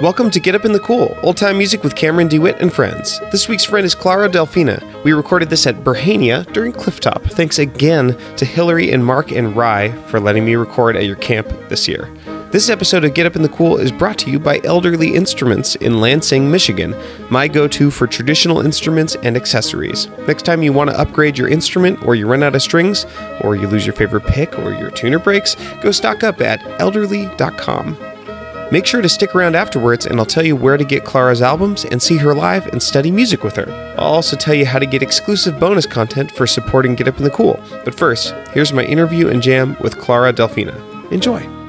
Welcome to Get Up in the Cool, old time music with Cameron DeWitt and friends. This week's friend is Clara Delfina. We recorded this at Berhania during Clifftop. Thanks again to Hillary and Mark and Rye for letting me record at your camp this year. This episode of Get Up in the Cool is brought to you by Elderly Instruments in Lansing, Michigan, my go to for traditional instruments and accessories. Next time you want to upgrade your instrument, or you run out of strings, or you lose your favorite pick, or your tuner breaks, go stock up at elderly.com. Make sure to stick around afterwards, and I'll tell you where to get Clara's albums and see her live and study music with her. I'll also tell you how to get exclusive bonus content for supporting Get Up in the Cool. But first, here's my interview and jam with Clara Delfina. Enjoy.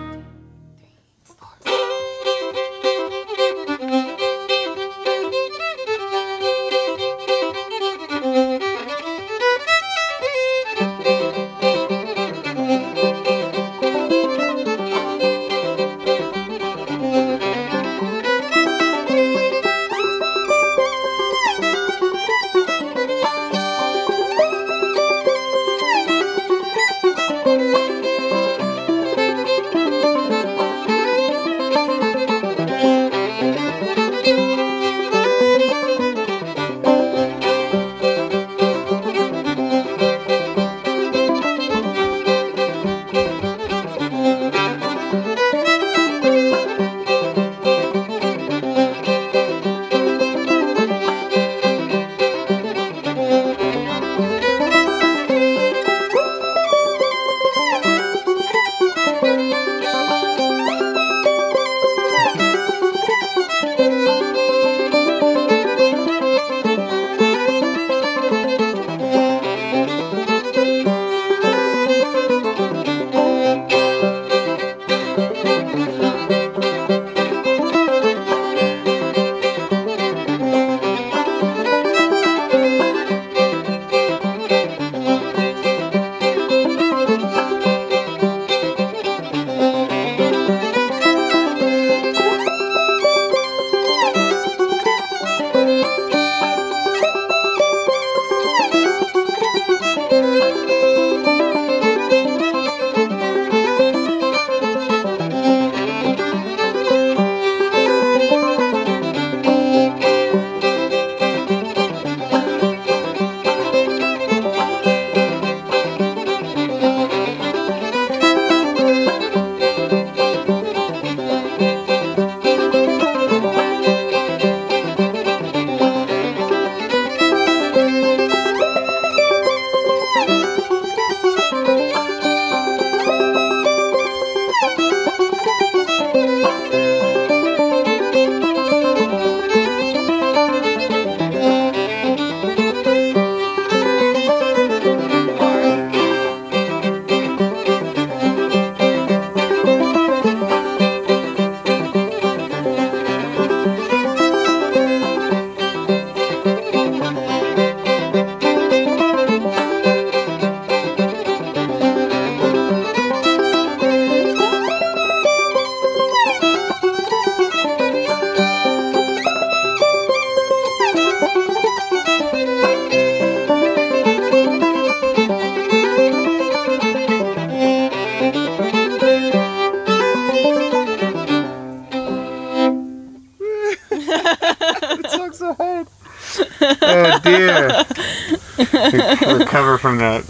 From that.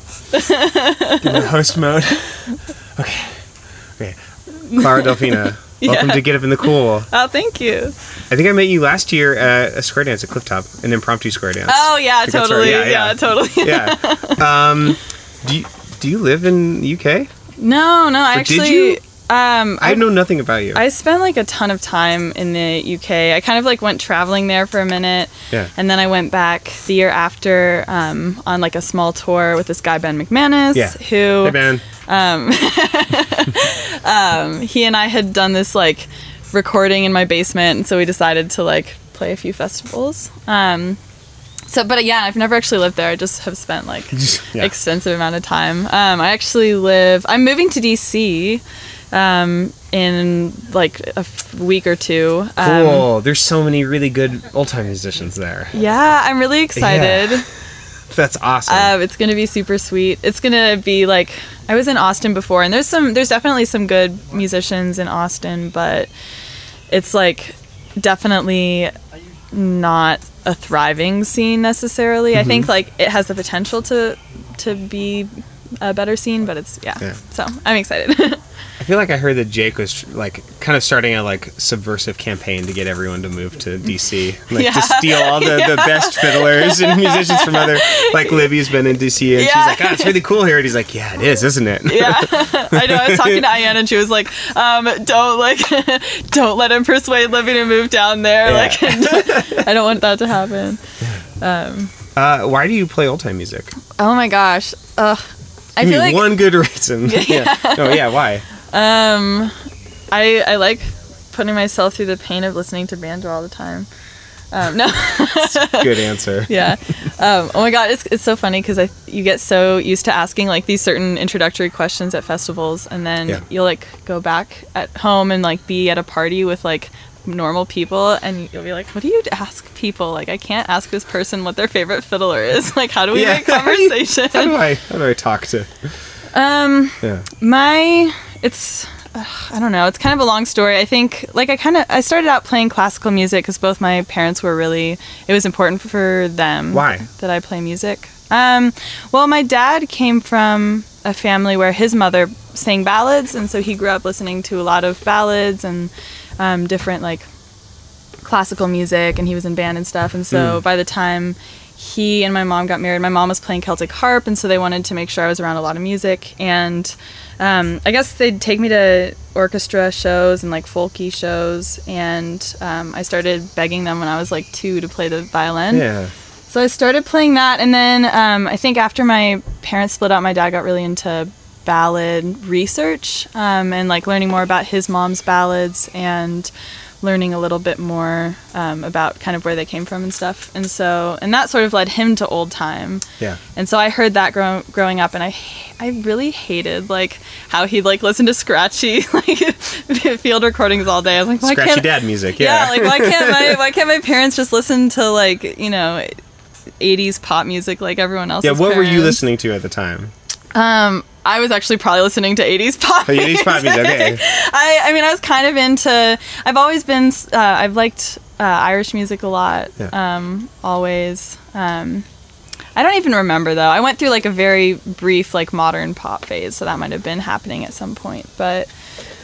Get in host mode. Okay. Okay. Clara Delfina. Welcome Yeah. to Get Up in the Cool. Oh, thank you. I think I met you last year at a square dance at Clifftop, an impromptu square dance. Oh yeah, think that's totally. right. Yeah, Yeah, yeah. totally. Yeah. Um, do you, do you live in the UK? No, no, I But did actually you? Um I I, know nothing about you. I spent like a ton of time in the UK. I kind of like went traveling there for a minute. Yeah. And then I went back the year after um, on like a small tour with this guy Ben McManus Yeah. who hey man. he and I had done this like recording in my basement, and so we decided to like play a few festivals. Um, so, but yeah, I've never actually lived there. I just have spent like Yeah. extensive amount of time. Um, I actually live. I'm moving to DC um, in like a f- week or two. Um, Cool. There's so many really good old time musicians there. Yeah, I'm really excited. That's awesome. Um, it's gonna be super sweet. It's gonna be like I was in Austin before, and there's some, there's definitely some good musicians in Austin, but it's like definitely not a thriving scene necessarily. I Mm-hmm. think like it has the potential to to be a better scene, but it's yeah. Yeah. So I'm excited. I feel like I heard that Jake was like kind of starting a like subversive campaign to get everyone to move to DC, like Yeah. to steal all the, the best fiddlers and musicians from other. Like Libby's been in DC and she's Yeah. like, "Oh, it's really cool here," and he's like, "Yeah, it is, isn't it?" yeah, I know. I was talking to Ayan and she was like, um, "Don't like, don't let him persuade Libby to move down there. Yeah. Like, I don't want that to happen." Uh, why do you play old time music? Oh my gosh. Ugh. I feel like one good reason. yeah. Oh yeah, why? Um, I I like putting myself through the pain of listening to banjo all the time. Um, no, Good answer. yeah. Um, oh my god, it's it's so funny because I you get so used to asking like these certain introductory questions at festivals, and then Yeah. you'll like go back at home and like be at a party with like normal people and you'll be like what do you ask people like i can't ask this person what their favorite fiddler is like how do we Yeah. make conversation How do I how do I talk to? um Yeah. my it's ugh, i don't know. It's kind of a long story. I think like i kind of i started out playing classical music because both my parents were really it was important for them Why? that i play music. Um well my dad came from a family where his mother sang ballads and so he grew up listening to a lot of ballads and um, different like classical music and he was in band and stuff. And so by the time he and my mom got married my mom was playing celtic harp and so they wanted to make sure i was around a lot of music. And um, i guess they'd take me to orchestra shows and like folky shows and um, i started begging them when i was like two to play the violin Yeah. so I started playing that, and then um, I think after my parents split up, my dad got really into ballad research um, and like learning more about his mom's ballads and learning a little bit more um, about kind of where they came from and stuff. And so, and that sort of led him to old time. Yeah. And so I heard that grow- growing up, and I I really hated like how he'd like listen to scratchy like field recordings all day. I was like, why Scratchy can't dad music. yeah, Yeah. like why can't my why can't my parents just listen to like you know, 80s pop music like everyone else? yeah. What were you listening to at the time? Um, I was actually probably listening to 80s pop. Oh, 80s pop music. Okay. I I mean I was kind of into. I've always been. Uh, I've liked uh, Irish music a lot. Yeah. Um, always. Um, I don't even remember though. I went through like a very brief like modern pop phase, so that might have been happening at some point. But,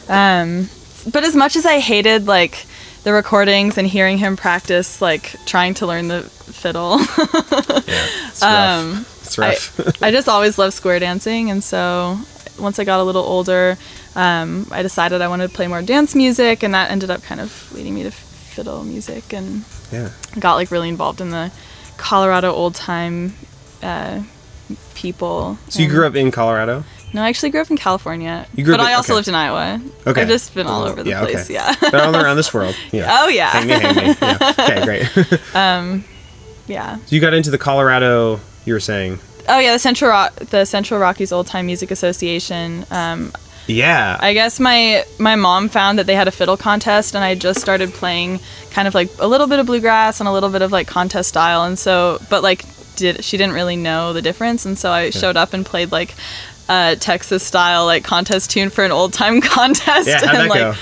um, but as much as I hated like the recordings and hearing him practice like trying to learn the fiddle, Yeah. Um, it's rough. I just always loved square dancing, and so once I got a little older, um, I decided I wanted to play more dance music, and that ended up kind of leading me to fiddle music, and yeah. got like really involved in the Colorado old time uh, people. So you grew up in Colorado? No, I actually grew up in California, You grew but up in- I also okay. lived in Iowa. Okay. I've just been all over the Yeah, okay. place. Yeah. Been all around this world. Yeah. oh yeah. Hang me, hang me. Yeah. Okay, great. Um, yeah. So you got into the Colorado. You were saying. Oh yeah, the Central Rock, the Central Rockies Old Time Music Association. Um, Yeah. I guess my my mom found that they had a fiddle contest, and I just started playing kind of like a little bit of bluegrass and a little bit of like contest style, and so but like did she didn't really know the difference, and so I showed up and played like a Texas style like contest tune for an old time contest. yeah. How'd and, that like, go?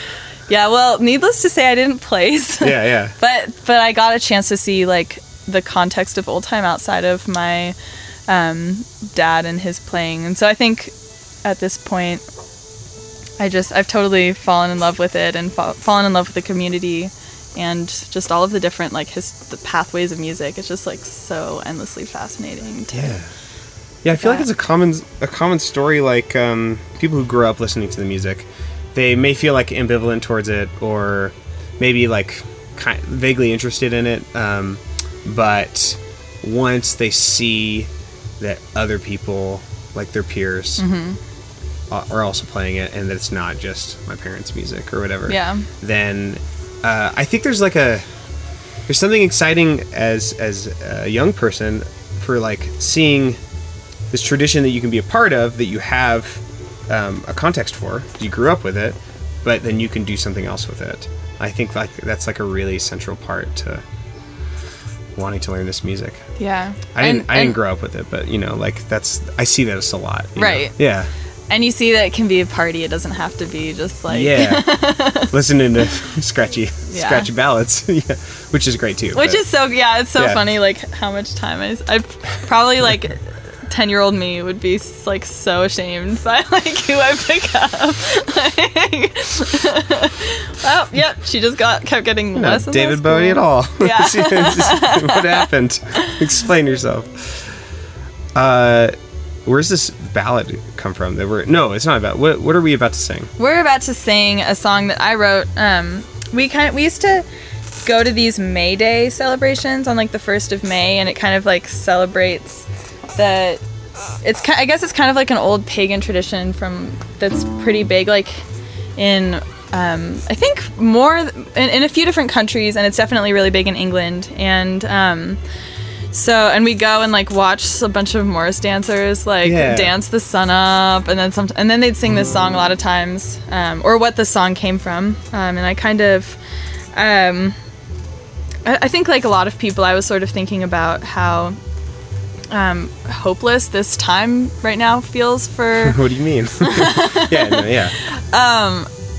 Yeah, well, needless to say, I didn't place. Yeah. Yeah. but but I got a chance to see like the context of old time outside of my um, dad and his playing, and so I think at this point, I just I've totally fallen in love with it and fa- fallen in love with the community and just all of the different like his the pathways of music. It's just like so endlessly fascinating. To, Yeah. Yeah, I feel like it's a common a common story. Like um, people who grew up listening to the music, they may feel like ambivalent towards it, or maybe like kind vaguely interested in it. Um, but once they see that other people, like their peers, a- are also playing it, and that it's not just my parents' music or whatever, Yeah. then uh, I think there's like a there's something exciting as as a young person for like seeing this tradition that you can be a part of that you have um, a context for you grew up with it but then you can do something else with it i think like that's like a really central part to wanting to learn this music Yeah. i didn't And- i didn't grow up with it but you know like that's i see that as a lot you know? Right. yeah and you see that it can be a party. It doesn't have to be just like Yeah. Listening to scratchy, Yeah. scratchy ballads, yeah, which is great too. Which but- is so yeah, it's so Yeah. funny like how much time I I probably like 10 year old me would be like so ashamed by like who I pick up. Like, oh, yep, she just got kept getting not less David Bowie at all. Yeah. See, it's just- what happened? Explain yourself. Uh, where's this ballad come from? That we're no, it's not about. What What are we about to sing? We're about to sing a song that I wrote. Um, we kind of we used to go to these May Day celebrations on like the first of May, and it kind of like celebrates the. It's I guess it's kind of like an old pagan tradition from that's pretty big, like in um, I think more in, in a few different countries, and it's definitely really big in England. And um, so, and we go and like watch a bunch of Morris dancers like Yeah. dance the sun up, and then some, and then they'd sing this song a lot of times, um, or what the song came from. Um, and I kind of, um, I, I think like a lot of people, I was sort of thinking about how um, hopeless this time right now feels for What do you mean? yeah, no, yeah.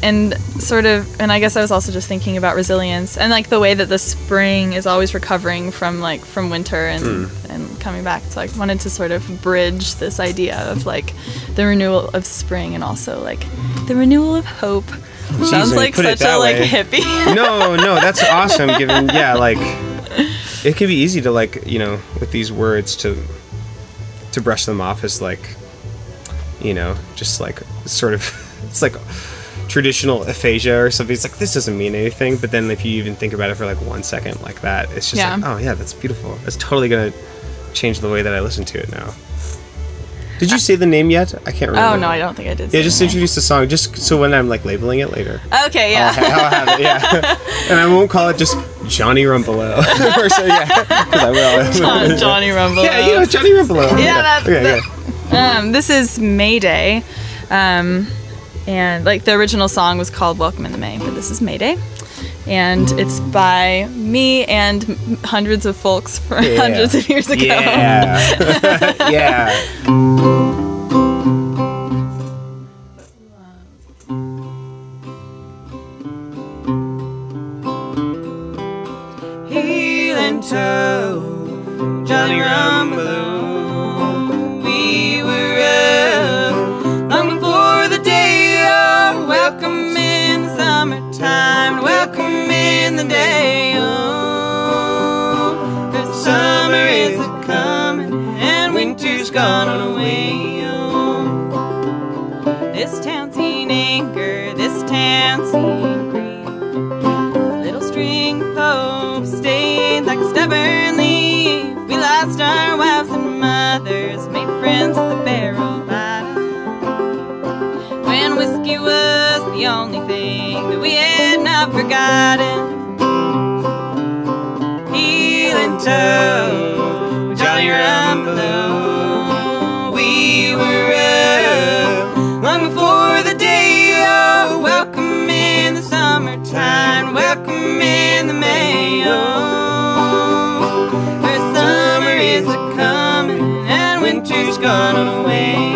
and sort of and i guess i was also just thinking about resilience and like the way that the spring is always recovering from like from winter and and coming back so i wanted to sort of bridge this idea of like the renewal of spring and also like the renewal of hope sounds like such a that like hippie no, no, that's awesome. Given, yeah, like it can be easy to like you know with these words to to brush them off as like you know just like sort of it's like traditional aphasia or something. It's like this doesn't mean anything, but then if you even think about it for like one second like that, it's just Yeah. like oh yeah, that's beautiful. That's totally gonna change the way that I listen to it now. Did you say the name yet? I can't remember. oh no i don't think i did Yeah, just introduce the song, just so when I'm like labeling it later. okay yeah I'll, I'll have it, yeah. and I won't call it just Johnny Rumbelow. or so, yeah, I will. John- johnny rumble yeah, you know, Johnny Rumbelow. Yeah, that- okay, that- yeah. Um, this is Mayday. Um, and like the original song was called Welcome in the May, but this is Mayday. And it's by me and hundreds of folks from Yeah. hundreds of years ago. Yeah. yeah. seen grief. Little string hope stayed like a stubborn leaf. We lost our wives and mothers, made friends with the barrel bottom. When whiskey was the only thing that we had not forgotten. Hal-an-tow, Johnny Rumbelow. Gone away.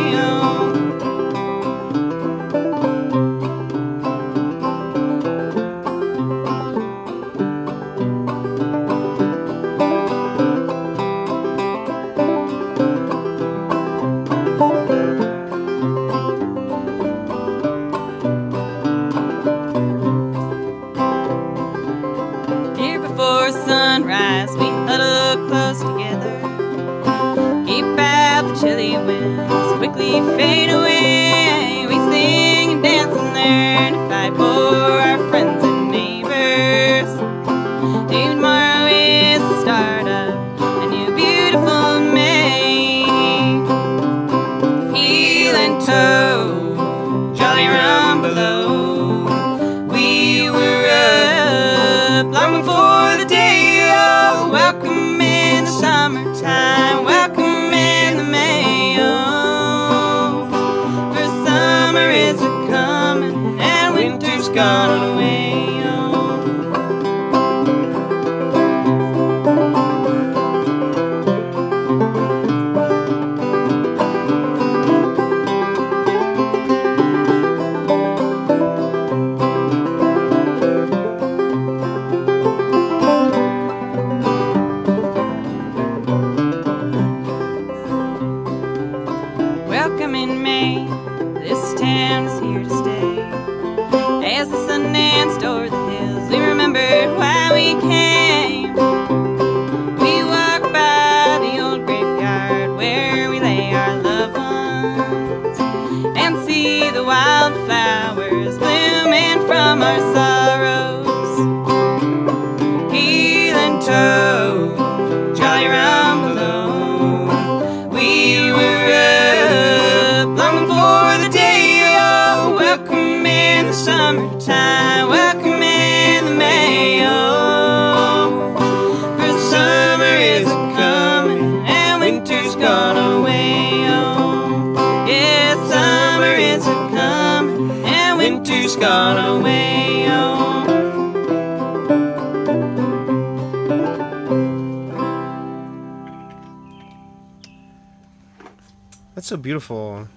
So beautiful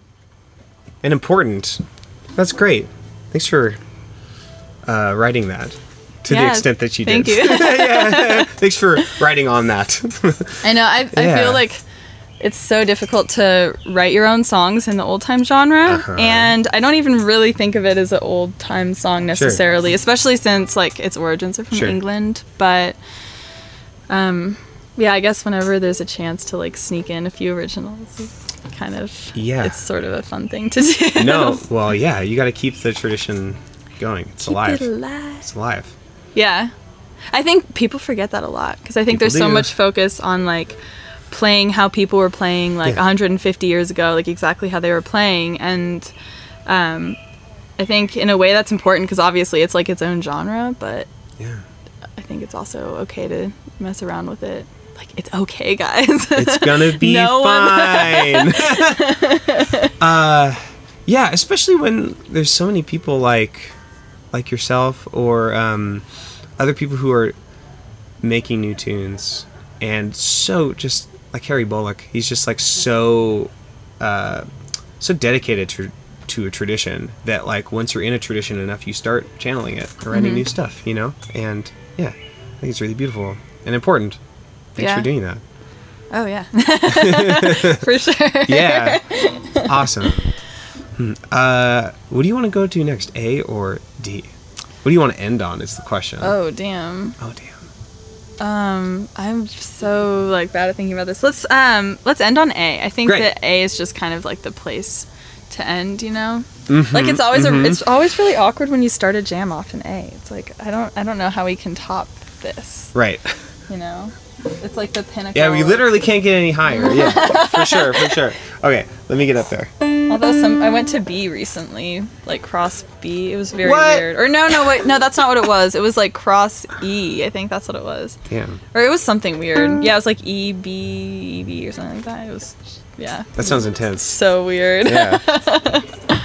and important. That's great. Thanks for uh, writing that to the extent that you thank did. Thank you. yeah, thanks for writing on that. I know. I, I Yeah. feel like it's so difficult to write your own songs in the old time genre, Uh-huh. and I don't even really think of it as an old time song necessarily, especially since like its origins are from Sure. England. But um, yeah, I guess whenever there's a chance to like sneak in a few originals, kind of Yeah. it's sort of a fun thing to do. no, well, yeah, you got to keep the tradition going. It's Keep alive. it alive. It's alive. Yeah. I think people forget that a lot because I think People there's so much focus on like playing how people were playing like Yeah. 150 years ago, like exactly how they were playing. And um, I think in a way that's important because obviously it's like its own genre, but Yeah. I think it's also okay to mess around with it. Like, it's okay, guys. It's gonna be No one- fine. uh, yeah, especially when there's so many people like like yourself or um, other people who are making new tunes and so just like Harry Bolick, he's just like so uh, so dedicated to to a tradition that like once you're in a tradition enough, you start channeling it, and writing new stuff, you know. And yeah, I think it's really beautiful and important. Thanks Yeah. for doing that. oh, yeah. For sure. Yeah. awesome. Hmm. Uh, what do you want to go to next, A or D? What do you want to end on? Is the question. Oh, damn. Oh, damn. Um, I'm so like bad at thinking about this. Let's um let's end on A. I think Great. that A is just kind of like the place to end. You know, Mm-hmm, like it's always a, it's always really awkward when you start a jam off in A. It's like I don't I don't know how we can top this. Right. You know, it's like the pinnacle. Yeah, we literally can't get any higher. Yeah, for sure, for sure. Okay, let me get up there. Although some I went to B recently, like cross B. It was very What? weird. Or no, no, wait, no, that's not what it was. It was like cross E. I think that's what it was. Damn. Or it was something weird. Yeah, it was like E B E B or something like that. It was yeah. That sounds intense. so weird. Yeah.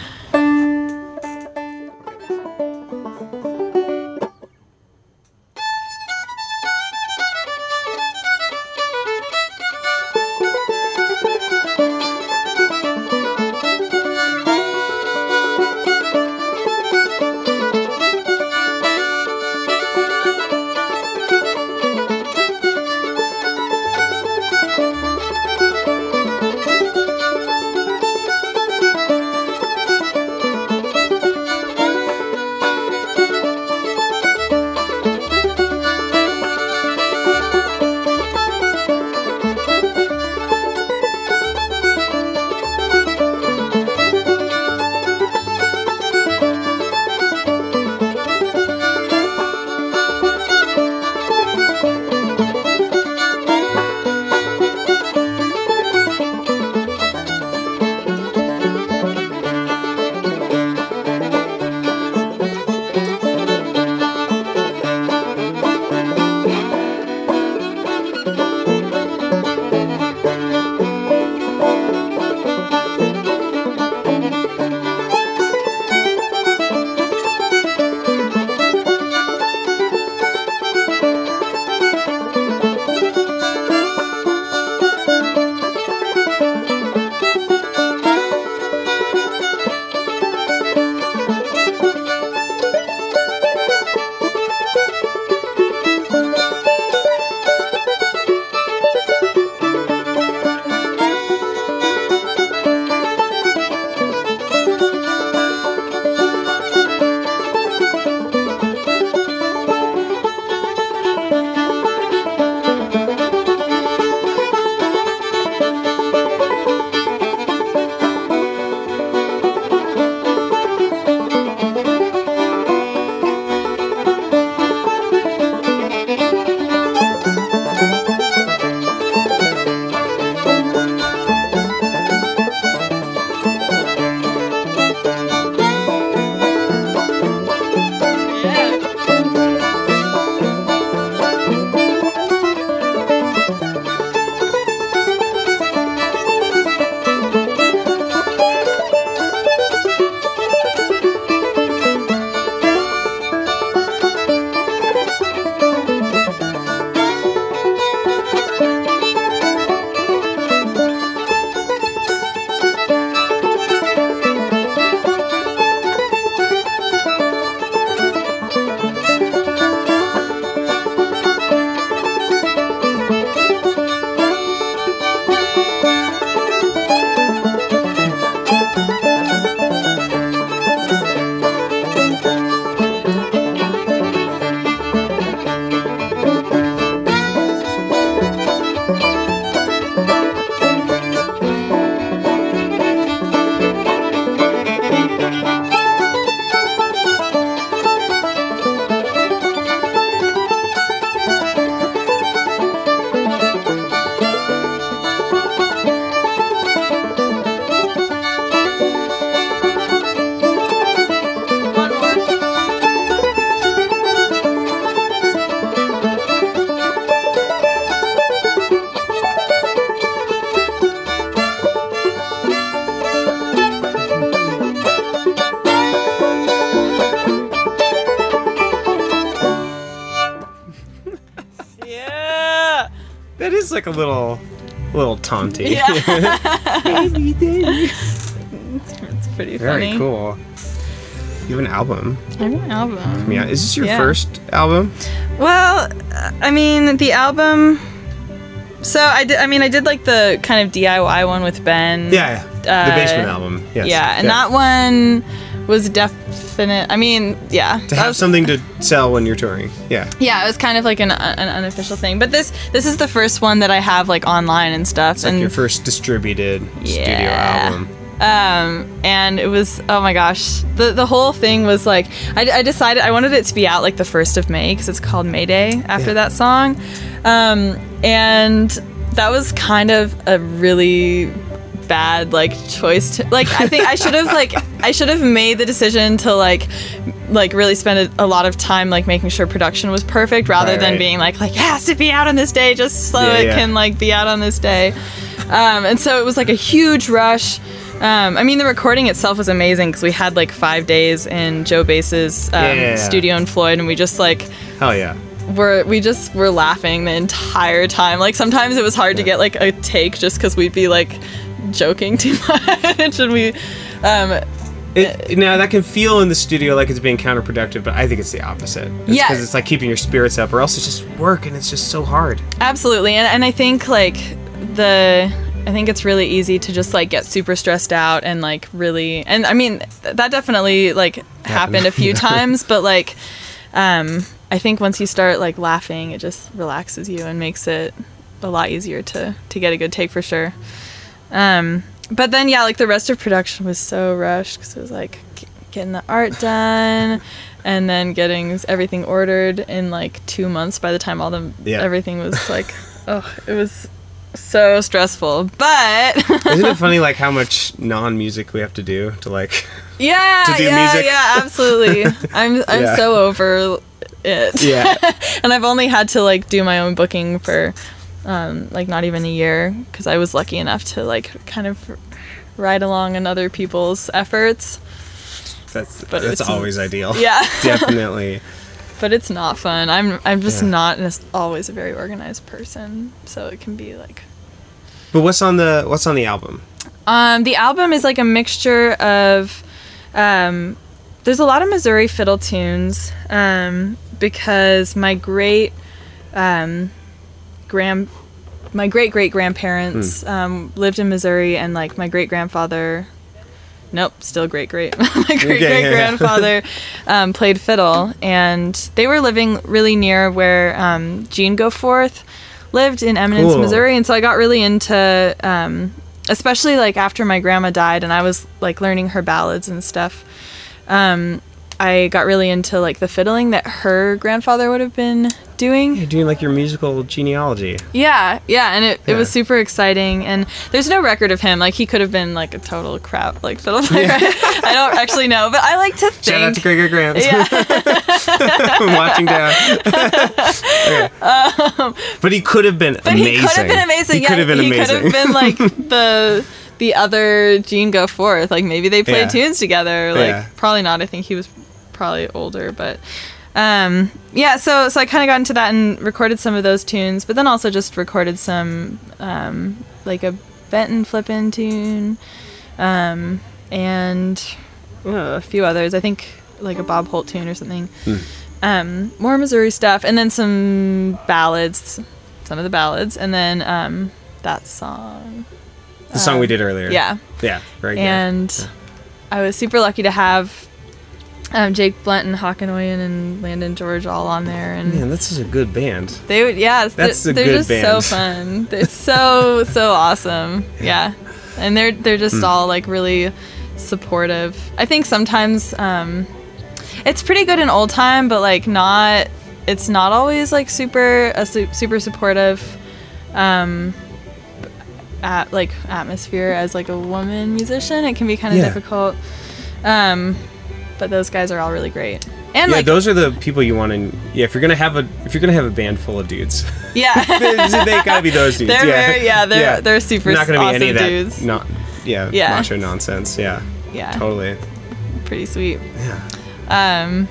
little taunty. Yeah. it's pretty Very funny. cool. You have an album. I have an album. Yeah. Is this your Yeah. first album? Well, uh, I mean, the album. So I did. I mean, I did like the kind of DIY one with Ben. Yeah. the Uh, basement album. Yes. Yeah, and that one was definite. I mean, yeah, to have was- something to sell when you're touring. Yeah. yeah, it was kind of like an, an unofficial thing. But this this is the first one that I have like online and stuff. It's like and your first distributed studio Yeah. album. um and it was oh my gosh the the whole thing was like i, I decided i wanted it to be out like the first of may because it's called mayday after Yeah. that song um and that was kind of a really bad like choice to like i think i should have like i should have made the decision to like like really spend a, a lot of time like making sure production was perfect rather Right, than right. being like like it has to be out on this day just so Yeah, it yeah. can like be out on this day um, and so it was like a huge rush um, I mean, the recording itself was amazing because we had like five days in Joe Bass's um, Yeah, studio in Floyd, and we just like Hell yeah. Were we just were laughing the entire time. Like sometimes it was hard to get like a take just because we'd be like joking too much, and we. Um, It, now that can feel in the studio like it's being counterproductive, but I think it's the opposite. It's Yeah. because it's like keeping your spirits up, or else it's just work and it's just so hard. Absolutely, and and I think like the I think it's really easy to just like get super stressed out and like really and I mean th- that definitely like happened a few times, but like um I think once you start like laughing, it just relaxes you and makes it a lot easier to to get a good take for sure. Um but then yeah, like the rest of production was so rushed because it was like getting the art done and then getting everything ordered in like two months by the time all the Yeah. everything was like oh it was so stressful but Isn't it funny like how much non-music we have to do to like? yeah To do yeah music? yeah absolutely i'm i'm Yeah. so over it Yeah. and i've only had to like do my own booking for um like not even a year because i was lucky enough to like kind of ride along in other people's efforts That's But that's it's- always ideal. yeah Definitely. but it's not fun i'm i'm just Yeah. not nes- always a very organized person so it can be like But what's on the what's on the album? Um, the album is like a mixture of. Um, there's a lot of Missouri fiddle tunes um, because my great um, grand my great great grandparents um, lived in Missouri and like my great grandfather. Nope, still great great. my great great grandfather um, played fiddle, and they were living really near where um, Gene Goforth lived in Eminence, Cool. Missouri, and so I got really into, um, especially like after my grandma died, and I was like learning her ballads and stuff. Um, I got really into like the fiddling that her grandfather would have been doing. You're doing like your musical genealogy. Yeah, yeah, and it, it was super exciting. And there's no record of him. Like he could have been like a total crap like fiddle player. I don't actually know, but I like to think. Shout out to Gregor Grant. yeah, I'm watching down. Okay. but he could have been but amazing. he could have been amazing. He yeah, could have been amazing. he could have been like the the other Gene Goforth. Like maybe they played Yeah. tunes together. Like Yeah. probably not. I think he was probably older, but um yeah. So so I kind of got into that and recorded some of those tunes, but then also just recorded some um like a Benton Flippen tune, um and uh, a few others. I think like a Bob Holt tune or something. Hmm. Um, more Missouri stuff, and then some ballads, some of the ballads, and then um, that song. The song we did earlier. Yeah, Yeah. Right. and I was super lucky to have um, Jake Blount and Hawkinoyan and Landon George all on there, and Man, this is a good band. they would yeah, That's they're, a they're good just band. so fun. They're so so awesome. Yeah, and they're they're just Hmm. all like really supportive. I think sometimes um, it's pretty good in old time, but like not. It's not always like super a su- super supportive. Um, at like atmosphere as like a woman musician it can be kind of Yeah. difficult um but those guys are all really great and yeah, like those are the people you want to. Yeah, if you're gonna have a if you're gonna have a band full of dudes, yeah they gotta be those dudes. They're yeah. very- yeah, they're- they're super Not gonna be any of that. dudes. Not yeah, Yeah. macho nonsense. Yeah, yeah totally. pretty sweet Yeah. um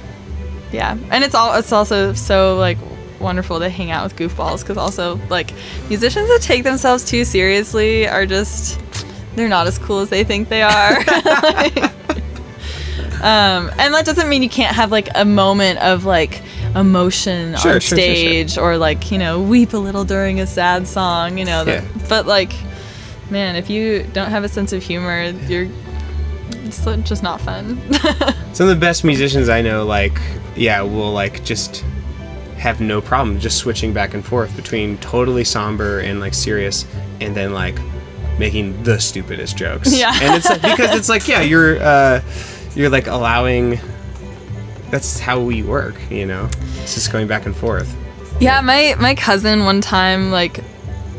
yeah and it's all it's also so like wonderful to hang out with goofballs because also like musicians that take themselves too seriously are just they're not as cool as they think they are. um, and that doesn't mean you can't have like a moment of like emotion Sure, on sure, sure, sure. stage or like you know weep a little during a sad song you know that, Yeah. but like man if you don't have a sense of humor you're it's just not fun Some of the best musicians I know, like, yeah, will like just have no problem just switching back and forth between totally somber and like serious, and then like making the stupidest jokes. Yeah. and it's like, because it's like, yeah, you're uh, you're like allowing. That's how we work, you know. It's just going back and forth. Yeah, my my cousin one time like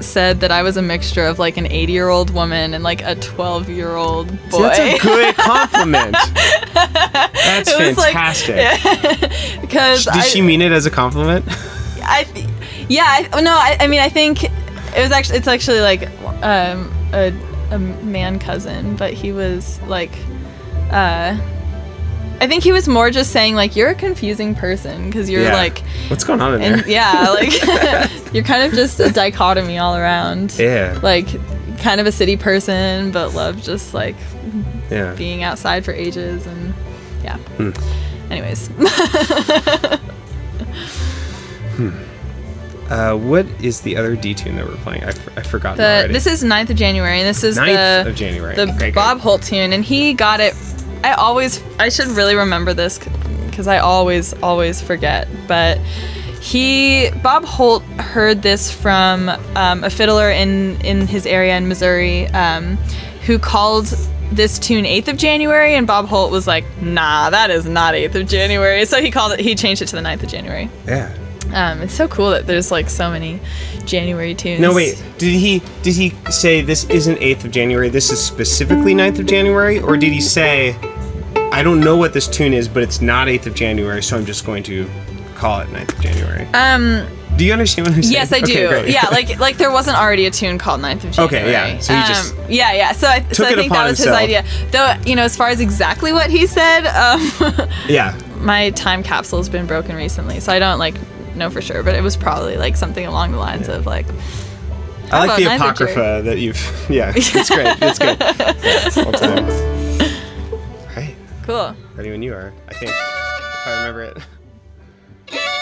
said that I was a mixture of like an 80 year old woman and like a 12 year old boy. See, that's a good compliment. That's It was like- fantastic. because Did I, she mean it as a compliment? I yeah, I, oh, no, I, I mean I think it was actually it's actually like um, a a man cousin, but he was like uh I think he was more just saying like you're a confusing person because you're Yeah. like What's going on in and there? yeah, like you're kind of just a dichotomy all around. Yeah. Like kind of a city person, but love just like yeah. being outside for ages and yeah. Hmm. Anyways, Uh, what is the other D tune that we're playing? I've, I've already. this is 9th of January and this is 9th the of January. the Okay. Bob Holt tune and he got it. I always I should really remember this because I always always forget, but. He Bob Holt heard this from um, a fiddler in in his area in Missouri, um, who called this tune 8th of January, and Bob Holt was like, "Nah, that is not 8th of January." So he called it. He changed it to the 9th of January. Yeah. Um, it's so cool that there's like so many January tunes. No, wait. Did he did he say this isn't 8th of January? This is specifically 9th of January, or did he say I don't know what this tune is, but it's not 8th of January, so I'm just going to call it 9th of January. Um, do you understand what I'm saying? yes, I do. Okay, yeah, like like there wasn't already a tune called 9th of January. Okay, yeah, so he Um, just yeah, yeah. So I, so I think that was himself. his idea. Though you know, as far as exactly what he said, um, yeah. my time capsule's been broken recently, so I don't like know for sure. But it was probably like something along the lines of like. I like the 9th of January? apocrypha that you've. Yeah, it's great. It's good. Yeah, all time. All right. Cool. Ready when you are, I think. If I remember it.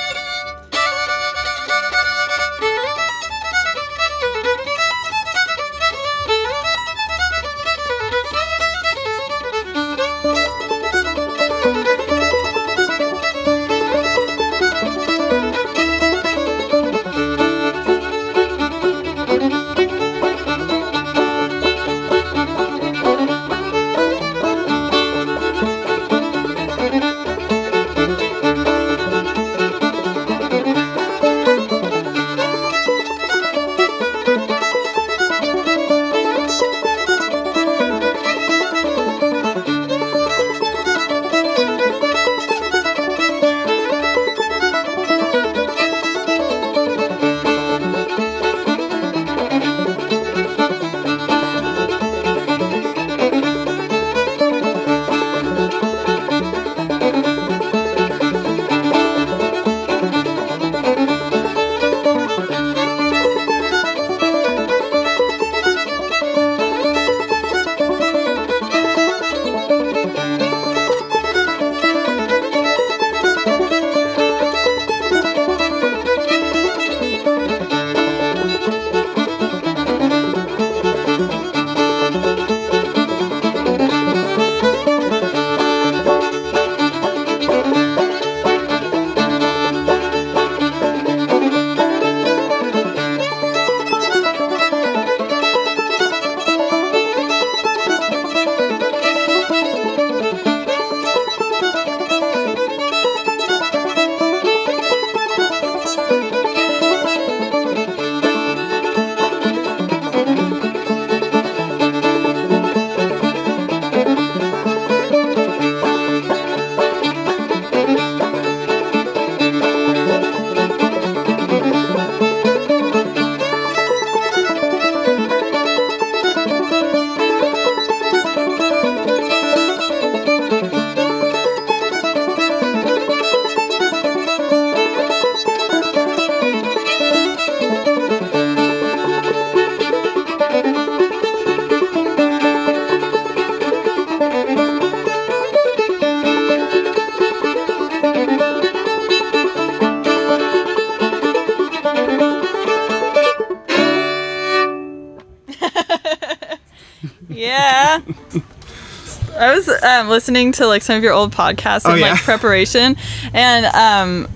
Um, listening to like some of your old podcasts Oh, in yeah? like preparation, and um,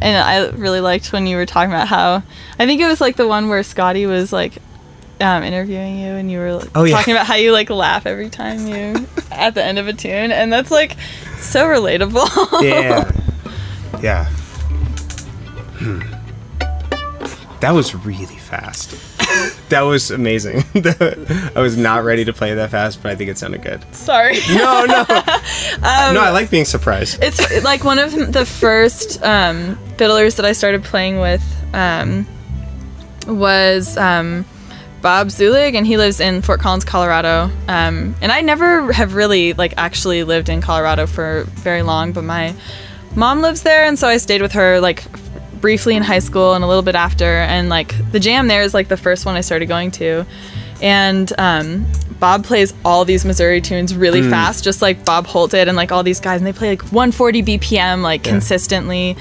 and I really liked when you were talking about how I think it was like the one where Scotty was like um, interviewing you, and you were like, Oh, yeah. talking about how you like laugh every time you at the end of a tune, and that's like so relatable. Yeah. Yeah. Hmm. That was really fast. That was amazing. I was not ready to play that fast, but I think it sounded good. Sorry. No, no. Um, no, I like being surprised. It's like one of the first um, fiddlers that I started playing with um, was um, Bob Zulig, and he lives in Fort Collins, Colorado. Um, and I never have really like actually lived in Colorado for very long, but my mom lives there, and so I stayed with her like briefly in high school and a little bit after. And like the jam there is like the first one I started going to, and um, Bob plays all these Missouri tunes really fast, just like Bob Holt did, and like all these guys, and they play like 140 BPM like consistently.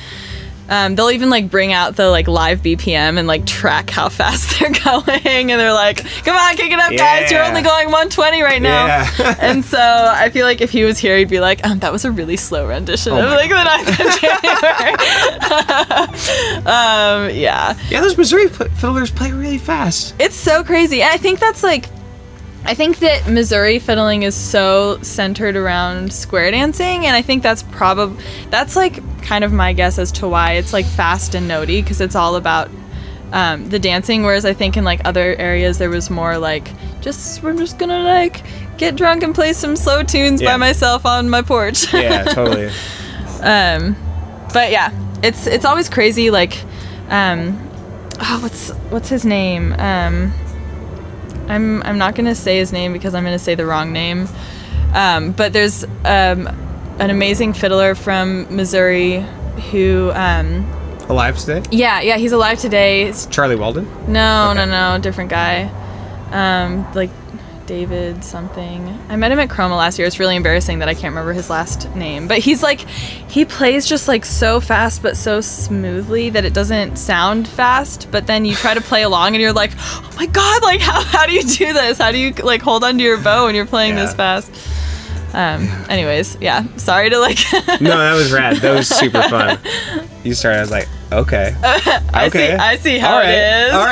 Um, they'll even like bring out the like live BPM and like track how fast they're going, and they're like, "Come on, kick it up, guys! You're only going 120 right now." Yeah. and so I feel like if he was here, he'd be like, um, "That was a really slow rendition Oh of like the 9th of January." um, yeah, Yeah, those Missouri fiddlers play really fast. it's so crazy. And I think that's like I think that Missouri fiddling is so centered around square dancing and I think that's probably that's like kind of my guess as to why it's like fast and notey because it's all about um, the dancing whereas I think in like other areas there was more like just we're just gonna like get drunk and play some slow tunes Yeah. by myself on my porch. Yeah, totally. um but yeah it's it's always crazy like um oh what's what's his name um i'm i'm not gonna say his name because i'm gonna say the wrong name um but there's um an amazing fiddler from missouri who um Alive today? yeah yeah he's alive today It's- Charlie Walden? no Okay. no no different guy um like david something i met him at CROMA last year it's really embarrassing that i can't remember his last name but he's like he plays just like so fast but so smoothly that it doesn't sound fast but then you try to play along and you're like oh my god like how, how do you do this how do you like hold onto your bow when you're playing this fast um anyways yeah sorry to like No, that was rad. That was super fun. You started, I was like, okay. I see Okay. i see how All it right. is All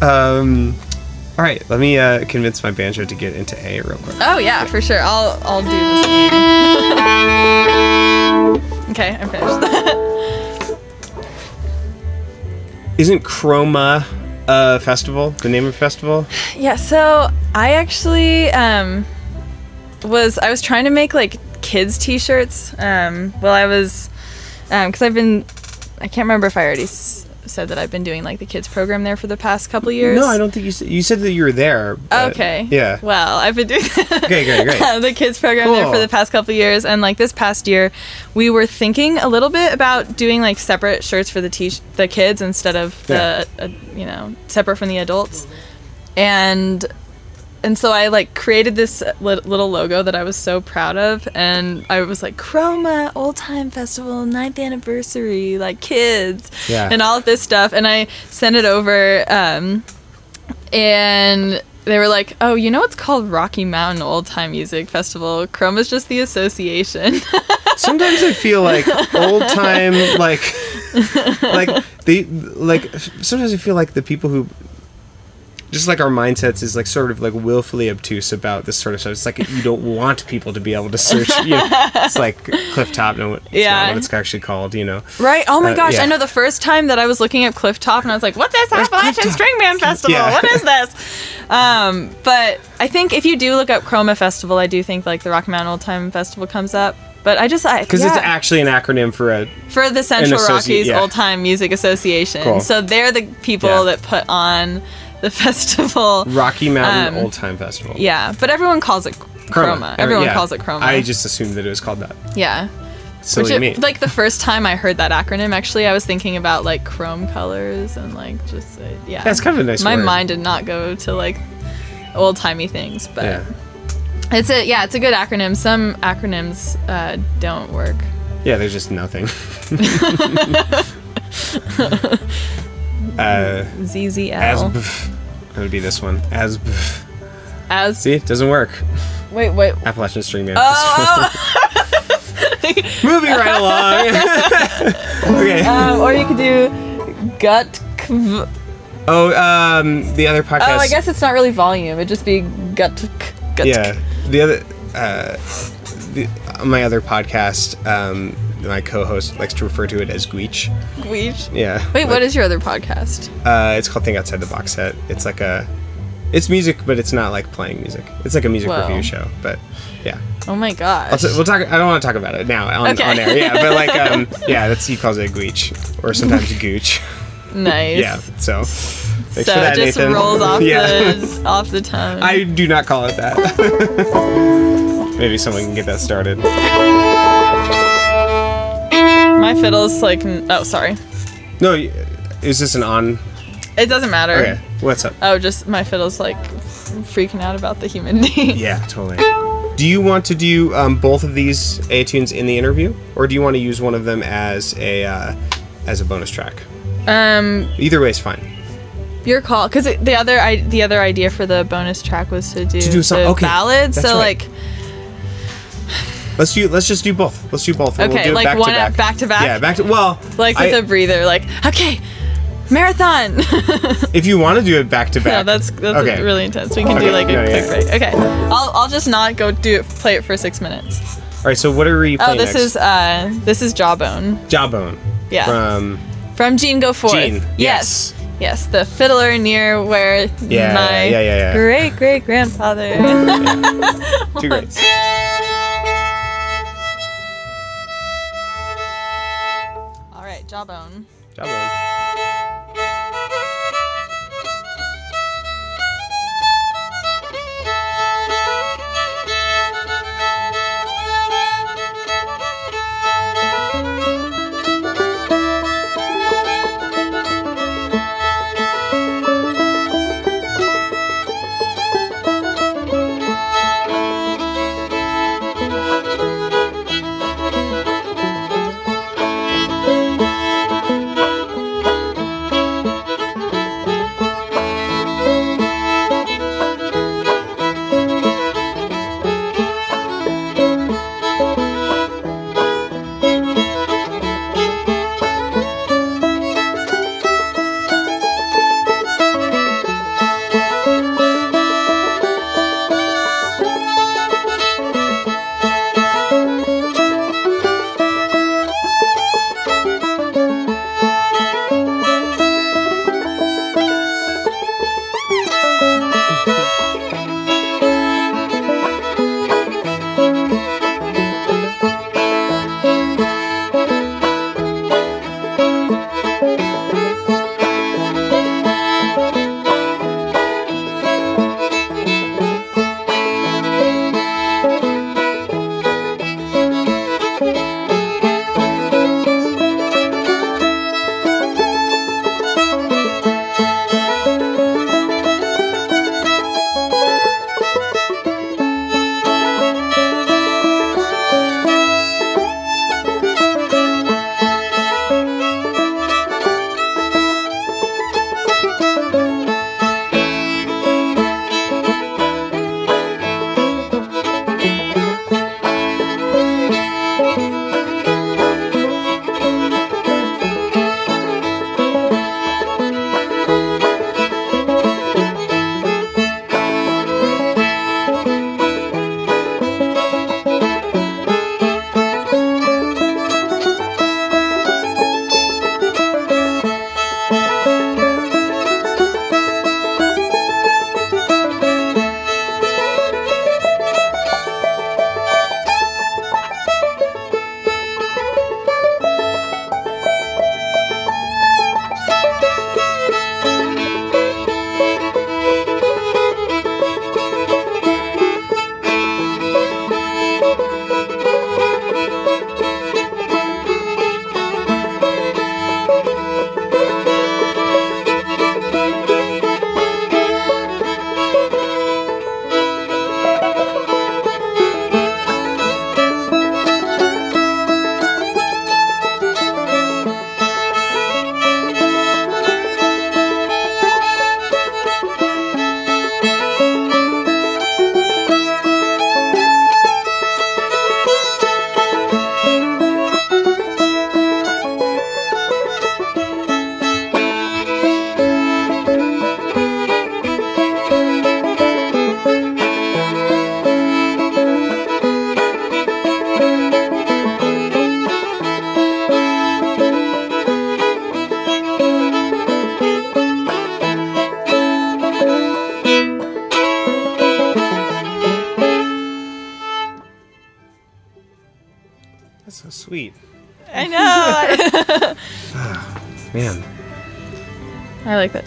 right. um, all right, let me uh, convince my banjo to get into A real quick. Oh yeah, for sure. I'll I'll do this. okay, I'm finished. Isn't CROMA a festival? The name of the festival? yeah, so I actually um was I was trying to make like kids t-shirts um while I was um cuz I've been I can't remember if I already s- said that I've been doing like the kids program there for the past couple years. No, I don't think you said. You said that you were there. Okay. Yeah. Well, I've been doing Okay, great, great. the kids program there for the past couple years, and like this past year, we were thinking a little bit about doing like separate shirts for the the kids instead of the uh, you know separate from the adults, and and so I like created this li- little logo that I was so proud of, and I was like CROMA Old Time Festival 9th anniversary, like kids, Yeah. and all of this stuff, and I sent it over, um, and they were like, "Oh, you know it's called Rocky Mountain Old Time Music Festival. CROMA's just the association." Sometimes I feel like old time, like, like the like. Sometimes I feel like the people who, just like our mindsets, is like sort of like willfully obtuse about this sort of stuff. It's like you don't want people to be able to search. You know, it's like Cliff Top. No, it's Yeah. not what it's actually called. You know. right? Oh my Uh, gosh! yeah. I know the first time that I was looking at Cliff Top, and I was like, "What's this Appalachian? String Band Festival? Yeah. What is this?" Um, but I think if you do look up CROMA Festival, I do think like the Rocky Mountain Old Time Festival comes up. But I just I Because yeah. it's actually an acronym for a. for the Central Rockies yeah. Old Time Music Association. Cool. So they're the people Yeah. that put on the festival. Rocky Mountain Um, Old Time Festival. Yeah, but everyone calls it CROMA. Or- Everyone yeah. calls it CROMA. I just assumed that it was called that. yeah. Silly Which it- me. like the first time I heard that acronym, actually, I was thinking about like chrome colors and like just uh, yeah. That's kind of a nice My word. mind did not go to like old timey things, but Yeah. it's a yeah, it's a good acronym. Some acronyms uh, don't work. Yeah, there's just nothing. uh, ZZL. ASBF. That would be this one. ASBF. As See, it doesn't work. wait, wait. Appalachian String Band. Oh, Moving right along. okay. um, or you could do gut. kv- oh, um, the other podcast. Oh, I guess it's not really volume. It'd just be gut. gut Yeah, the other, uh, the, my other podcast, um, my co-host likes to refer to it as Gweech. Gweech. Yeah. Wait, what is your other podcast? Uh, it's called Think Outside the Box Set. It's like a, it's music, but it's not like playing music. It's like a music Whoa. review show. But yeah, Oh my gosh. t- we'll talk. I don't want to talk about it now on, Okay. on air. Yeah, but like, um, yeah, that's he calls it Gweech or sometimes Gooch. nice. Yeah. So. Thanks so that, it just Nathan. rolls off yeah. the off the tongue. I do not call it that. Maybe someone can get that started. My fiddle's like. Oh, sorry. No, is this an on? It doesn't matter. Okay, what's up? Oh, just my fiddle's like freaking out about the humidity. Yeah, totally. Do you want to do um, both of these A tunes in the interview, or do you want to use one of them as a uh, as a bonus track? Um, Either way is fine. your call, because the other I, the other idea for the bonus track was to do, To do some- the okay, ballads. that's So right. like, Let's do. Let's just do both. Let's do both. Okay, we'll do it like back one to back. back to back? Yeah, back to. Well, like with a breather. Like, okay, marathon. if you want to do it back to back. no, that's that's Okay. really intense. We can Okay, do like a no, quick yeah. break. Okay, I'll I'll just not go do it. Play it for six minutes. All right. So what are we Oh, this next? is uh this is Jawbone Jawbone. Yeah. From from Gene Goforth. Gene, Yes. Yes, the fiddler near where Yeah, my yeah, yeah, yeah. great great grandfather. two greats. Jawbone. Jawbone.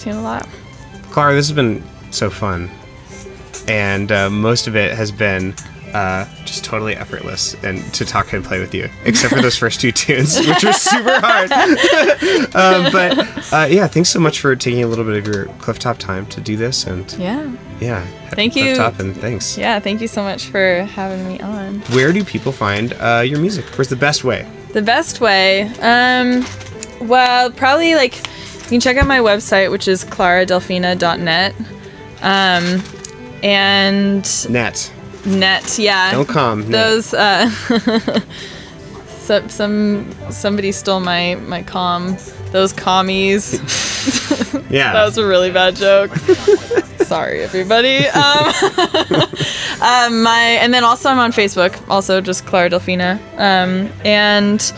I like that tune a lot. Clara, this has been so fun. And uh, most of it has been uh, just totally effortless and to talk and play with you, except for those first two tunes, which were super hard. um, but uh, yeah, thanks so much for taking a little bit of your clifftop time to do this. And Yeah. yeah, Thank you. Clifftop and thanks. Yeah, thank you so much for having me on. Where do people find uh, your music? Where's the best way? The best way, um, well, probably like can check out my website, which is claradelfina.net. Um, and Net. net, yeah. Don't come. Those, uh, some, some, somebody stole my, my com. Those commies. Yeah. That was a really bad joke. Sorry, everybody. Um, um, my and then also I'm on Facebook, also just Clara Delfina, um, and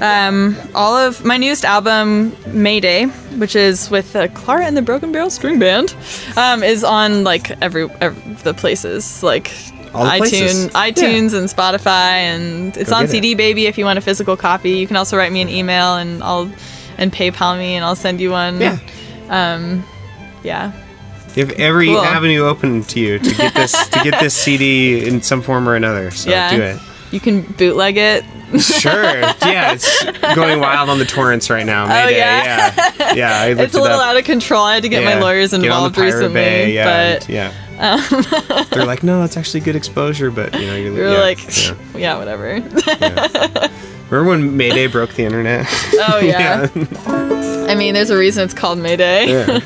um, all of my newest album, Mayday, which is with uh, Clara and the Broken Barrel String Band, um, is on like every, every the places like. All the places. iTunes, iTunes, and Spotify, and it's Go on get it. CD Baby if you want a physical copy. You can also write me an email, and I'll and PayPal me, and I'll send you one. Yeah. Um, Yeah. You have every Cool. avenue open to you to get this to get this CD in some form or another. So Yeah. do it. You can bootleg it. Sure. Yeah, it's going wild on the torrents right now. Mayday. Oh, yeah. yeah. Yeah, I It's a little out of control. I had to get my Yeah. lawyers on the involved recently. Bay, yeah, but um, yeah. They're like, no, it's actually good exposure, but you know, you're were yeah, like, yeah, yeah, whatever. yeah. Remember when Mayday broke the internet? oh yeah. I mean, there's a reason it's called Mayday. yeah.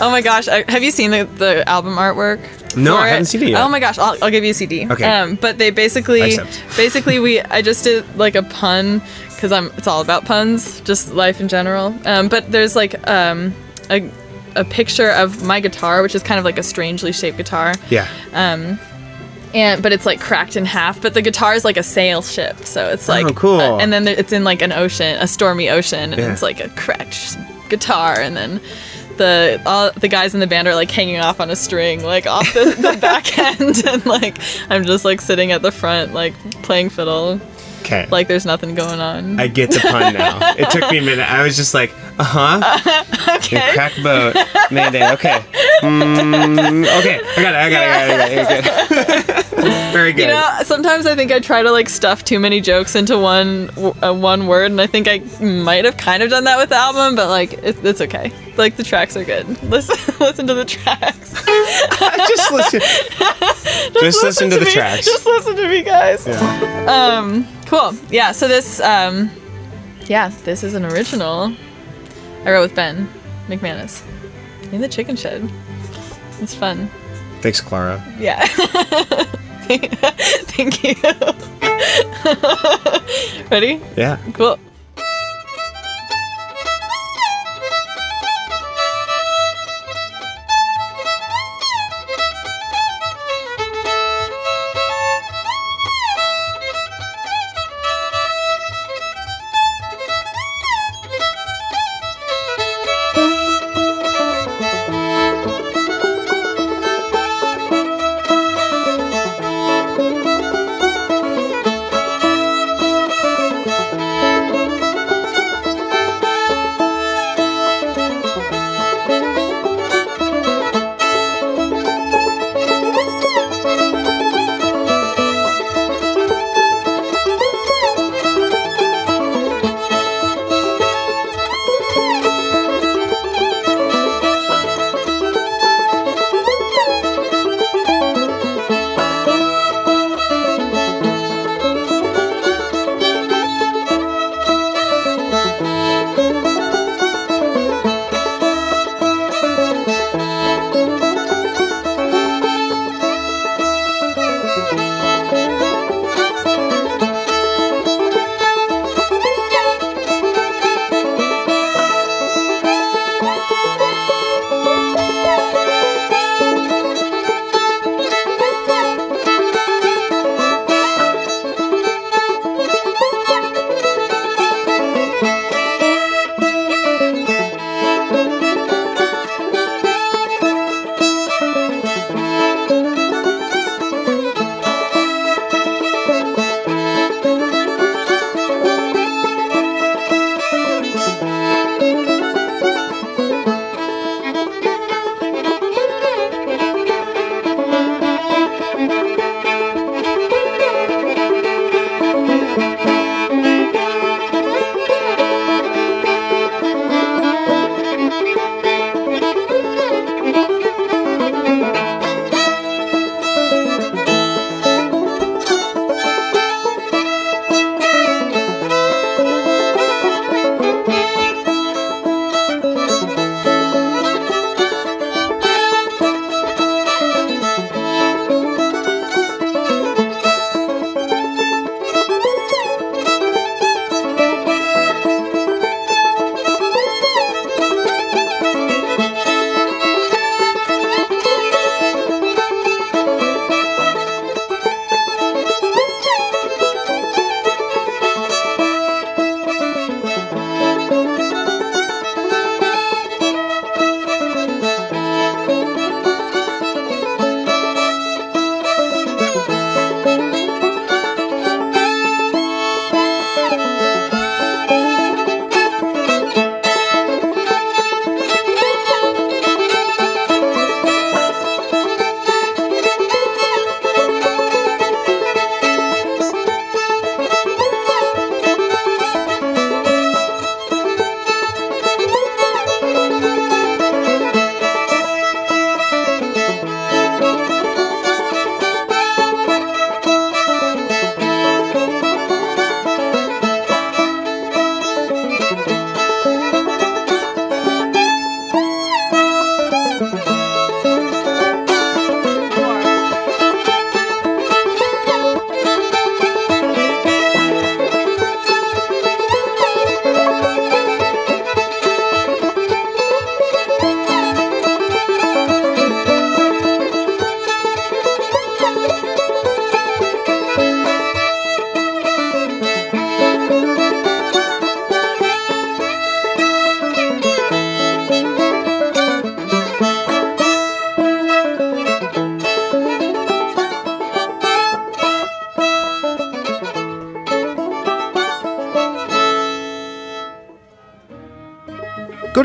Oh my gosh, I, have you seen the, the album artwork? No, I haven't seen it yet. Oh my gosh, I'll, I'll give you a CD. Okay. Um, but they basically, basically we, I just did like a pun because I'm, it's all about puns, just life in general. Um, but there's like um, a, a picture of my guitar, which is kind of like a strangely shaped guitar. Yeah. and but it's like cracked in half. But the guitar is like a sail ship, so it's like Oh, cool. uh, and then it's in like an ocean, a stormy ocean, and Yeah. it's like a cracked guitar, and then the all the guys in the band are like hanging off on a string, like off the, the back end, and like I'm just like sitting at the front, like playing fiddle, Okay. like there's nothing going on. I get the pun now. It took me a minute. I was just like, uh huh. okay. Crack boat. Mayday. Okay. Mm, okay. I got it. I got it. I got it. I got it. I got it. Very good. You know, sometimes I think I try to like stuff too many jokes into one w- uh, one word, and I think I might have kind of done that with the album, but like it, it's okay. Like the tracks are good. Listen, listen to the tracks. just listen. just listen to the me. tracks. Just listen to me, guys. Yeah. Um, cool. Yeah. So this, um, yeah, this is an original. I wrote with Ben McManus in the Chicken Shed. It's fun. Thanks, Clara. Yeah. Thank you. Ready? Yeah. Cool.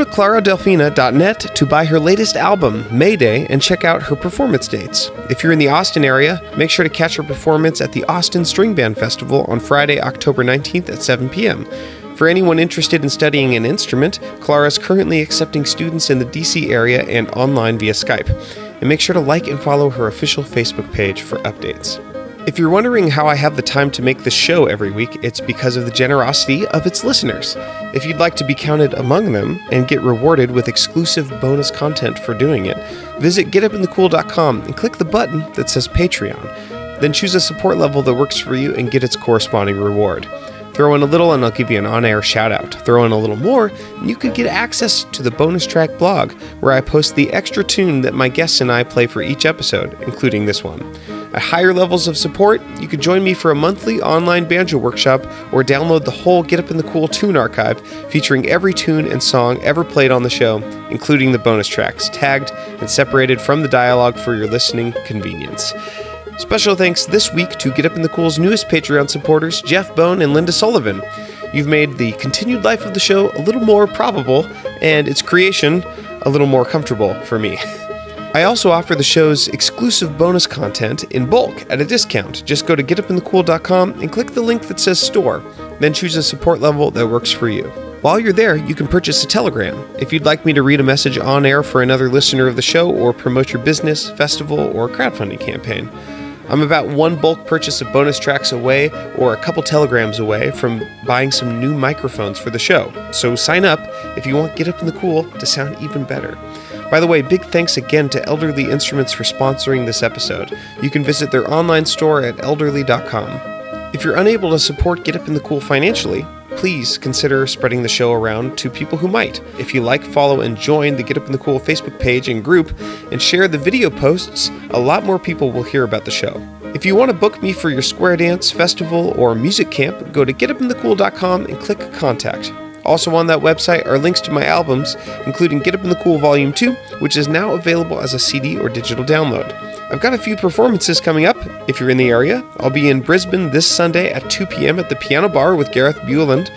claradelfina.net to buy her latest album, Mayday, and check out her performance dates. If you're in the Austin area, make sure to catch her performance at the Austin String Band Festival on Friday, October 19th at 7 p.m. For anyone interested in studying an instrument, Clara is currently accepting students in the DC area and online via Skype. And make sure to like and follow her official Facebook page for updates. If you're wondering how I have the time to make this show every week, it's because of the generosity of its listeners. If you'd like to be counted among them and get rewarded with exclusive bonus content for doing it, visit getupinthecool.com and click the button that says Patreon. Then choose a support level that works for you and get its corresponding reward. Throw in a little and I'll give you an on air shout out. Throw in a little more, and you could get access to the bonus track blog, where I post the extra tune that my guests and I play for each episode, including this one. At higher levels of support, you can join me for a monthly online banjo workshop or download the whole Get Up in the Cool tune archive featuring every tune and song ever played on the show, including the bonus tracks, tagged and separated from the dialogue for your listening convenience. Special thanks this week to Get Up in the Cool's newest Patreon supporters, Jeff Bone and Linda Sullivan. You've made the continued life of the show a little more probable and its creation a little more comfortable for me. I also offer the show's exclusive bonus content in bulk at a discount. Just go to getupinthecool.com and click the link that says store, then choose a support level that works for you. While you're there, you can purchase a telegram. If you'd like me to read a message on air for another listener of the show or promote your business, festival, or crowdfunding campaign, I'm about one bulk purchase of bonus tracks away or a couple telegrams away from buying some new microphones for the show. So sign up if you want Get Up in the Cool to sound even better. By the way, big thanks again to Elderly Instruments for sponsoring this episode. You can visit their online store at elderly.com. If you're unable to support Get Up in the Cool financially, please consider spreading the show around to people who might. If you like, follow, and join the Get Up in the Cool Facebook page and group, and share the video posts, a lot more people will hear about the show. If you want to book me for your square dance, festival, or music camp, go to getupinthecool.com and click Contact. Also on that website are links to my albums, including Get Up in the Cool Volume 2, which is now available as a CD or digital download. I've got a few performances coming up if you're in the area. I'll be in Brisbane this Sunday at 2 p.m. at the Piano Bar with Gareth Bueland.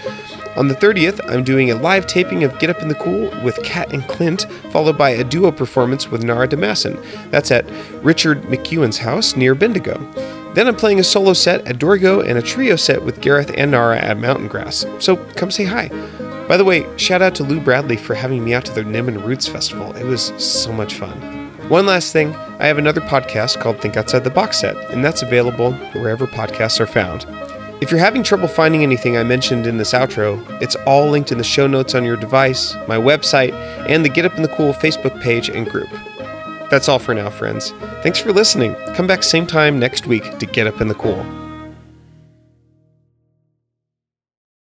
On the 30th, I'm doing a live taping of Get Up in the Cool with Kat and Clint, followed by a duo performance with Nara DeMasson. That's at Richard McEwen's house near Bendigo. Then I'm playing a solo set at Dorgo and a trio set with Gareth and Nara at Mountain Grass. So come say hi. By the way, shout out to Lou Bradley for having me out to the Nimbin Roots Festival. It was so much fun. One last thing, I have another podcast called Think Outside the Box Set, and that's available wherever podcasts are found. If you're having trouble finding anything I mentioned in this outro, it's all linked in the show notes on your device, my website, and the Get Up in the Cool Facebook page and group. That's all for now, friends. Thanks for listening. Come back same time next week to Get Up in the Cool.